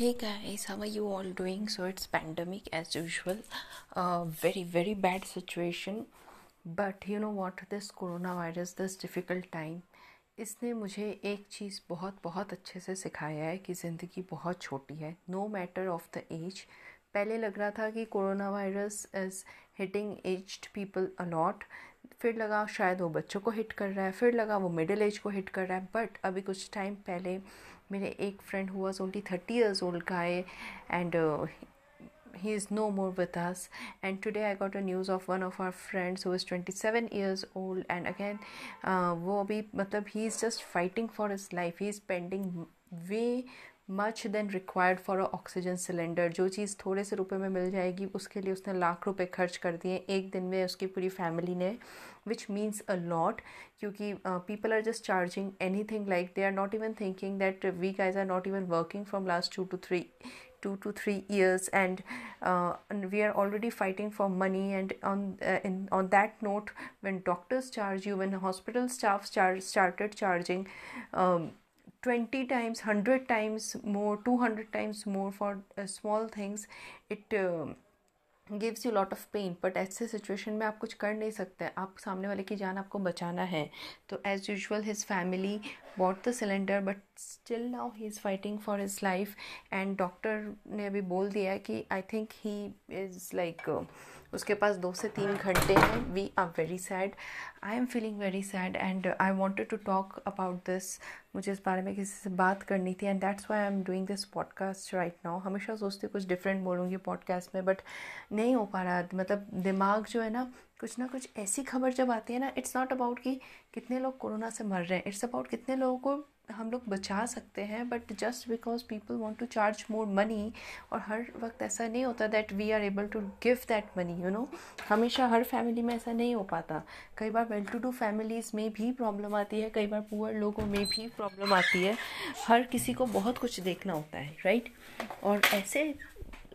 Hey guys, how are you all doing? So it's pandemic as usual. Uh, very very bad situation. But you know what? This coronavirus, this difficult time, इसने मुझे एक चीज़ बहुत बहुत अच्छे से सिखाया है कि ज़िंदगी बहुत छोटी है no matter of the age पहले लग रहा था कि corona virus is hitting aged people a lot फिर लगा शायद वो बच्चों को हिट कर रहा है फिर लगा वो मिडिल एज को हिट कर रहा है बट अभी कुछ टाइम पहले मेरे एक फ्रेंड हुआ ओनली थर्टी ईयर्स ओल्ड का है and he is no more with us and today I got a news of one of our friends who is twenty seven years old and again वो अभी मतलब he is just fighting for his life he is pending way much then required for a oxygen cylinder जो चीज़ थोड़े से रुपए में मिल जाएगी उसके लिए उसने लाख रुपए खर्च कर दिए एक दिन में उसकी पूरी फैमिली ने विच मीन्स अ लॉट क्योंकि people are just charging anything like they are not even thinking that we guys are not even working from last two two three two to three years and, and we are already fighting for money and on uh, in on that note when doctors charge you when hospital staff char- started charging um, 20 times 100 times more 200 times more for uh, small things it uh, gives you lot of pain but ऐसे situation में आप कुछ कर नहीं सकते। आप सामने वाले की जान आपको बचाना है। तो as usual his family bought the cylinder but still now he is fighting for his life and doctor ने अभी बोल दिया कि I think he is like उसके पास दो से तीन घंटे हैं। We are very sad I am feeling very sad and I wanted to talk about this मुझे इस बारे में किसी से बात करनी थी and that's why I am doing this podcast right now हमेशा सोचती कुछ डिफरेंट बोलूँगी पॉडकास्ट में बट नहीं हो पा रहा। मतलब दिमाग जो है ना, कुछ ना कुछ ऐसी खबर जब आती है ना इट्स नॉट अबाउट कि कितने लोग कोरोना से मर रहे हैं। इट्स अबाउट कितने लोगों को हम लोग बचा सकते हैं but just because people want to charge more money और हर वक्त ऐसा नहीं होता that we are able to give that money you know हमेशा हर फैमिली में ऐसा नहीं हो पाता। कई बार वेल टू डू फैमिलीज़ में भी प्रॉब्लम आती है, कई बार पुअर लोगों में भी प्रॉब्लम आती है। हर किसी को बहुत कुछ देखना होता है राइट और ऐसे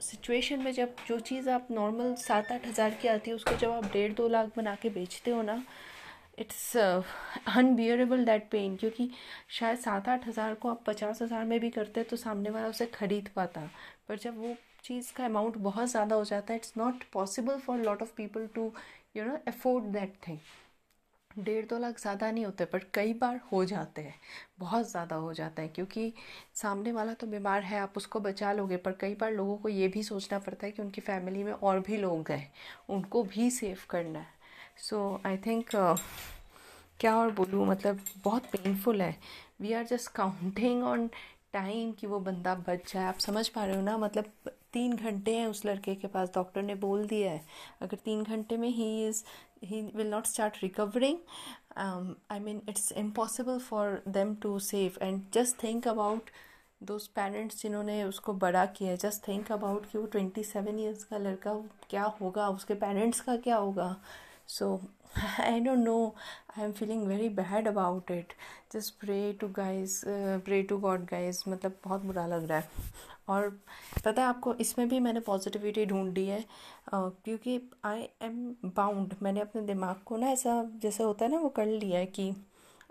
सिचुएशन में जब जो चीज़ आप नॉर्मल सात आठ हज़ार की आती है, उसको जब आप डेढ़ दो लाख बना के बेचते हो ना इट्स अनबियरेबल दैट पेन क्योंकि शायद सात आठ हज़ार को आप पचास हज़ार में भी करते तो सामने वाला उसे ख़रीद पाता। पर जब वो चीज़ का अमाउंट बहुत ज़्यादा हो जाता है it's not possible for lot of people to you know afford that thing डेढ़ दो लाख ज़्यादा नहीं होते, पर कई बार हो जाते हैं, बहुत ज़्यादा हो जाता है, क्योंकि सामने वाला तो बीमार है, आप उसको बचा लोगे, पर कई बार लोगों को ये भी सोचना पड़ता है कि उनकी फैमिली में और भी लोग हैं, उनको भी सेव करना है। सो आई थिंक क्या और बोलूँ? मतलब बहुत पेनफुल है। We are just counting on time कि वो बंदा बच जाए। आप समझ पा रहे हो ना? मतलब तीन घंटे हैं उस लड़के के पास। डॉक्टर ने बोल दिया है। अगर तीन घंटे में he is he will not start recovering I mean it's impossible for them to save and just think about those parents जिन्होंने उसको बड़ा किया जस्ट थिंक अबाउट कि वो ट्वेंटी सेवन ईयर्स का लड़का क्या होगा? उसके पेरेंट्स का क्या होगा? So i don't know i am feeling very bad about it just pray to guys uh, pray to god guys मतलब बहुत बुरा लग रहा है और पता है आपको इसमें भी मैंने पॉजिटिविटी ढूंढी है क्योंकि आई एम बाउंड मैंने अपने दिमाग को ना ऐसा जैसे होता है ना वो कर लिया है कि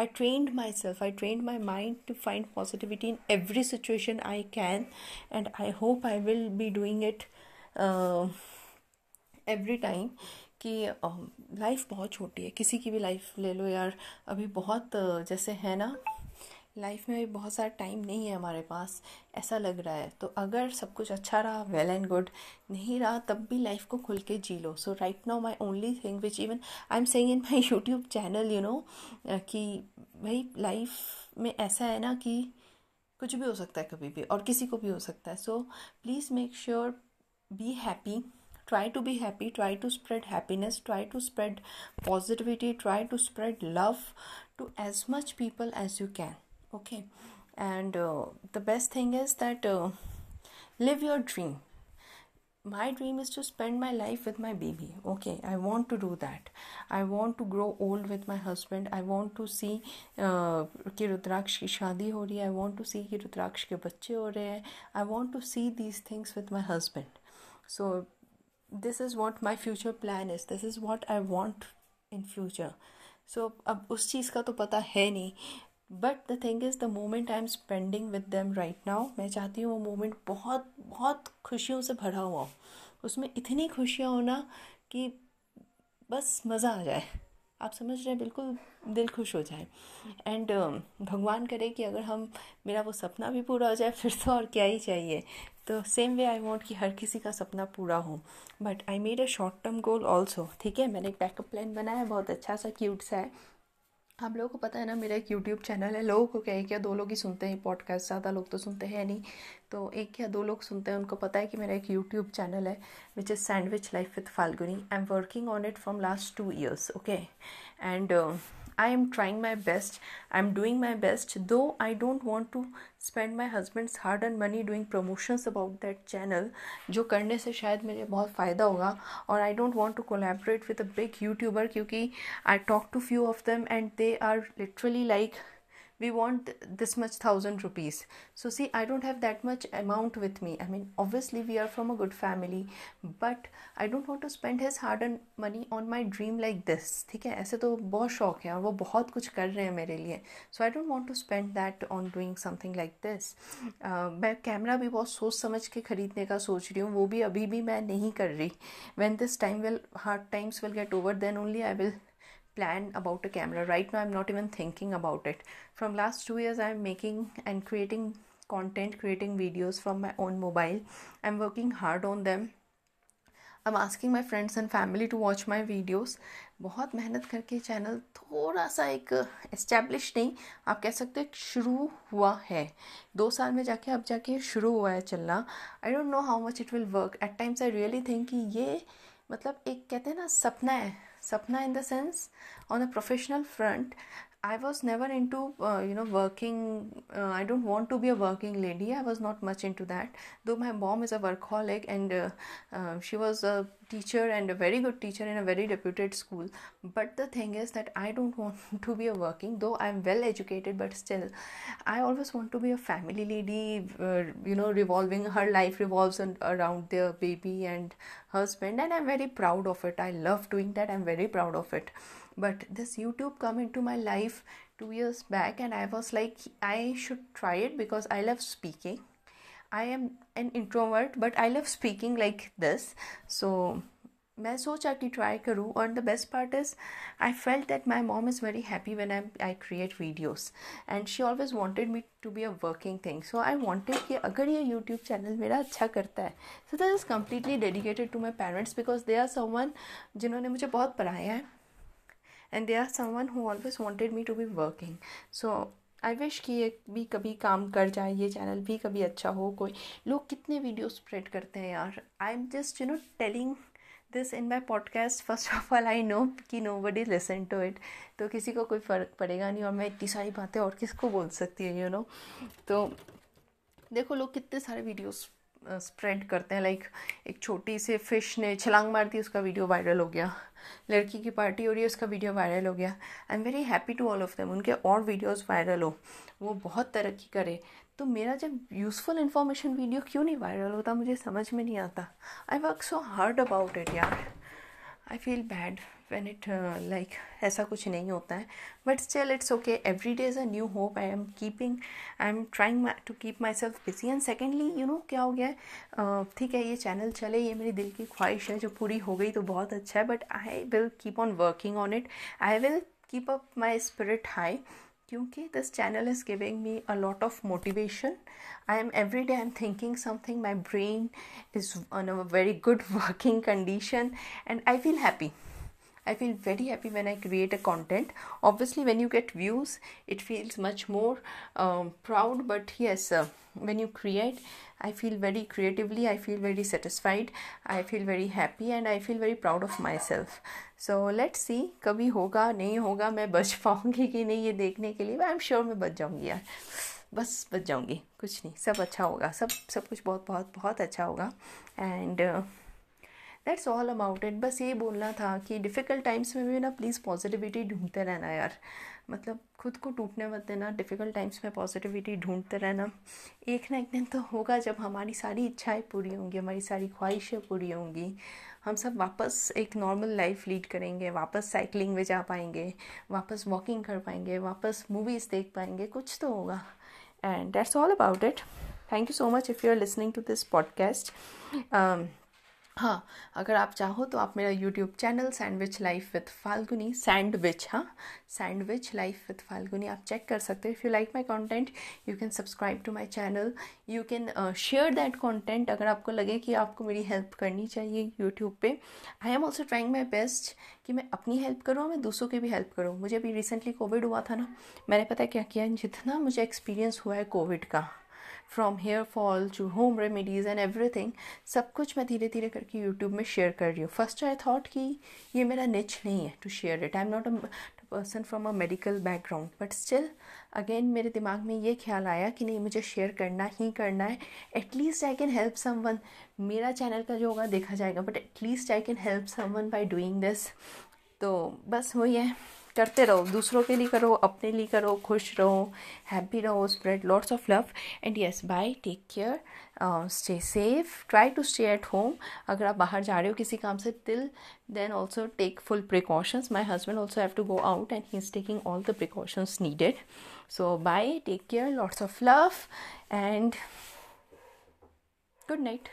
I trained myself, I trained my mind to find positivity in every situation I can, and I hope I will be doing it uh, every time. कि लाइफ बहुत छोटी है। किसी की भी लाइफ ले लो यार, अभी बहुत जैसे है ना लाइफ में भी बहुत सारा टाइम नहीं है हमारे पास, ऐसा लग रहा है। तो अगर सब कुछ अच्छा रहा वेल एंड गुड नहीं रहा, तब भी लाइफ को खुल के जी लो। So right now my only thing which even I am saying in my YouTube channel you know कि भाई लाइफ में ऐसा है ना कि कुछ भी हो सकता है कभी भी, और किसी को भी हो सकता है। So please make sure be happy try to be happy try to spread happiness try to spread positivity try to spread love to as much people as you can okay and uh, the best thing is that uh, live your dream my dream is to spend my life with my baby okay i want to do that i want to grow old with my husband i want to see uh, कि रुद्राक्ष की शादी हो रही है I want to see कि रुद्राक्ष के बच्चे हो रहे हैं I want to see these things with my husband so this is what my future plan is this is what I want in future so अब उस चीज़ का तो पता है नहीं but the thing is the moment I am spending with them right now मैं चाहती हूँ वो मोमेंट बहुत बहुत खुशियों से भरा हुआ हो। उसमें इतनी खुशियाँ होना कि बस मज़ा आ जाए। आप समझ रहे हैं बिल्कुल दिल खुश हो जाए। एंड uh, भगवान करे कि अगर हम मेरा वो सपना भी पूरा हो जाए फिर तो और क्या ही चाहिए। तो सेम वे आई वॉन्ट कि हर किसी का सपना पूरा हो। But I made a short term goal also ठीक है? मैंने एक बैकअप प्लान बनाया है बहुत अच्छा सा क्यूट सा है। आप लोगों को पता है ना, मेरा एक यूट्यूब चैनल है, लोगों को क्या एक या दो लोग ही सुनते हैं पॉडकास्ट ज़्यादा लोग तो सुनते हैं नहीं। तो एक या दो लोग सुनते हैं, उनको पता है कि मेरा एक यूट्यूब चैनल है which is sandwich life with Falguni I am working on it from last two years okay and I am trying my best. I'm doing my best, though I don't want to spend my husband's hard earned money doing promotions about that channel, जो करने से शायद मेरे बहुत फ़ायदा होगा और I don't want to collaborate with a big YouTuber क्योंकि I talk to few of them and they are literally like we want this much thousand rupees so see i don't have that much amount with me i mean obviously we are from a good family but i don't want to spend his hard earned money on my dream like this ठीक है ऐसे तो बहुत शौक है और वो बहुत कुछ कर रहे हैं मेरे लिए so I don't want to spend that on doing something like this मैं कैमरा भी बहुत सोच समझ के ख़रीदने का सोच रही हूँ वो भी अभी भी मैं नहीं कर रही when this time will hard times will get over then only I will plan about a camera right now i'm not even thinking about it from last 2 years i'm making and creating content creating videos from my own mobile i'm working hard on them I'm asking my friends and family to watch my videos बहुत मेहनत करके channel थोड़ा सा एक establish नहीं आप कह सकते हैं शुरू हुआ है दो साल में जाके अब जाके शुरू हुआ है चलना I don't know how much it will work at times I really think कि ये मतलब एक कहते हैं ना सपना है Sapna in the sense on a professional front I was never into uh, you know working. Uh, I don't want to be a working lady. I was not much into that. Though my mom is a workaholic and uh, uh, she was a teacher and a very good teacher in a very reputed school. But the thing is that I don't want to be a working. Though I'm well educated, but still, I always want to be a family lady. Uh, you know, revolving her life revolves around their baby and husband, and I'm very proud of it. I love doing that. I'm very proud of it but this youtube come into my life two years back, and i was like, i should try it because i love speaking. I am an introvert, but i love speaking like this. So, मैं सोचा कि try करूँ और the best part is I felt that my mom is very happy when I I create videos and she always wanted me to be a working thing so I wanted कि अगर ये YouTube channel मेरा अच्छा करता है so that is completely dedicated to my parents because they are someone जिन्होंने मुझे बहुत पढ़ाया है। And they are someone who always wanted me to be working so I wish कि ये भी कभी काम कर जाए, ये चैनल भी कभी अच्छा हो, कोई लोग कितने वीडियो स्प्रेड करते हैं यार। I am just you know telling this in my podcast first of all I know कि nobody listen to it तो किसी को कोई फ़र्क पड़ेगा नहीं और मैं इतनी सारी बातें और किसको बोल सकती हूँ यू नो तो देखो, लोग कितने सारे वीडियोस स्प्रेड करते हैं लाइक एक छोटी सी फ़िश ने छलांग मार दी, उसका वीडियो वायरल हो गया। लड़की की पार्टी हो रही है, उसका वीडियो वायरल हो गया। I am very happy to all of them उनके और वीडियोस वायरल हो। वो बहुत तरक्की करे। तो मेरा जब यूज़फुल इन्फॉर्मेशन वीडियो क्यों नहीं वायरल होता, मुझे समझ में नहीं आता। I work so hard about it यार। I feel bad when it like ऐसा कुछ नहीं होता है। But still it's okay every day is a new hope I am keeping I am trying to keep myself busy and secondly you know क्या हो गया है? Uh, ठीक है ये चैनल चले ये मेरी दिल की ख्वाहिश है जो पूरी हो गई तो बहुत अच्छा है। But I will keep on working on it I will keep up my spirit high क्योंकि this channel is giving me a lot of motivation I am every day I am thinking something my brain is on a very good working condition and I feel happy I feel very happy when I create a content. Obviously, when you get views, it feels much more um, proud. But yes, uh, when you create, I feel very creatively. I feel very satisfied. I feel very happy, and I feel very proud of myself. So let's see कभी होगा नहीं होगा मैं बच पाऊँगी कि नहीं ये देखने के लिए आई एम श्योर मैं बच जाऊँगी यार बस बच जाऊँगी कुछ नहीं सब अच्छा होगा सब सब कुछ बहुत बहुत बहुत अच्छा होगा and uh, that's all about it बस ये बोलना था कि डिफ़िकल्ट टाइम्स में भी ना प्लीज़ पॉजिटिविटी ढूंढते रहना यार। मतलब खुद को टूटने मत देना डिफ़िकल्ट टाइम्स में पॉजिटिविटी ढूंढते रहना। एक ना एक दिन तो होगा जब हमारी सारी इच्छाएँ पूरी होंगी, हमारी सारी ख्वाहिशें पूरी होंगी। हम सब वापस एक नॉर्मल लाइफ लीड करेंगे, वापस साइकिलिंग में जा पाएँगे, वापस वॉकिंग कर पाएँगे, वापस मूवीज़ देख पाएँगे, कुछ तो होगा। And that's all about it thank you so much if you are listening to this podcast हाँ अगर आप चाहो तो आप मेरा YouTube channel sandwich life with Falguni sandwich हाँ सैंडविच लाइफ विथ फाल्गुनी आप चेक कर सकते हो। If you like my content you can subscribe to my channel you can share that content अगर आपको लगे कि आपको मेरी हेल्प करनी चाहिए यूट्यूब पे। I am also trying my best कि मैं अपनी हेल्प करूँ और मैं दूसरों की भी हेल्प करूँ। मुझे अभी रिसेंटली कोविड हुआ था ना, मैंने पता क्या किया? जितना मुझे एक्सपीरियंस हुआ है कोविड का from hair fall to home remedies and everything सब कुछ मैं धीरे धीरे करके यूट्यूब में शेयर कर रही हूँ। फ़र्स्ट आई थॉट कि ये मेरा निच नहीं है to share it I am not a person from a medical background but still again मेरे दिमाग में ये ख्याल आया कि नहीं, मुझे शेयर करना ही करना है। At least I can help someone मेरा चैनल का जो होगा, देखा जाएगा but at least I can help someone by doing this तो बस वही है। करते रहो, दूसरों के लिए करो, अपने लिए करो, खुश रहो हैप्पी रहो spread lots of love and yes bye take care stay safe try to stay at home अगर आप बाहर जा रहे हो किसी काम से till then also take full precautions my husband also have to go out and he is taking all the precautions needed so bye take care lots of love and good night.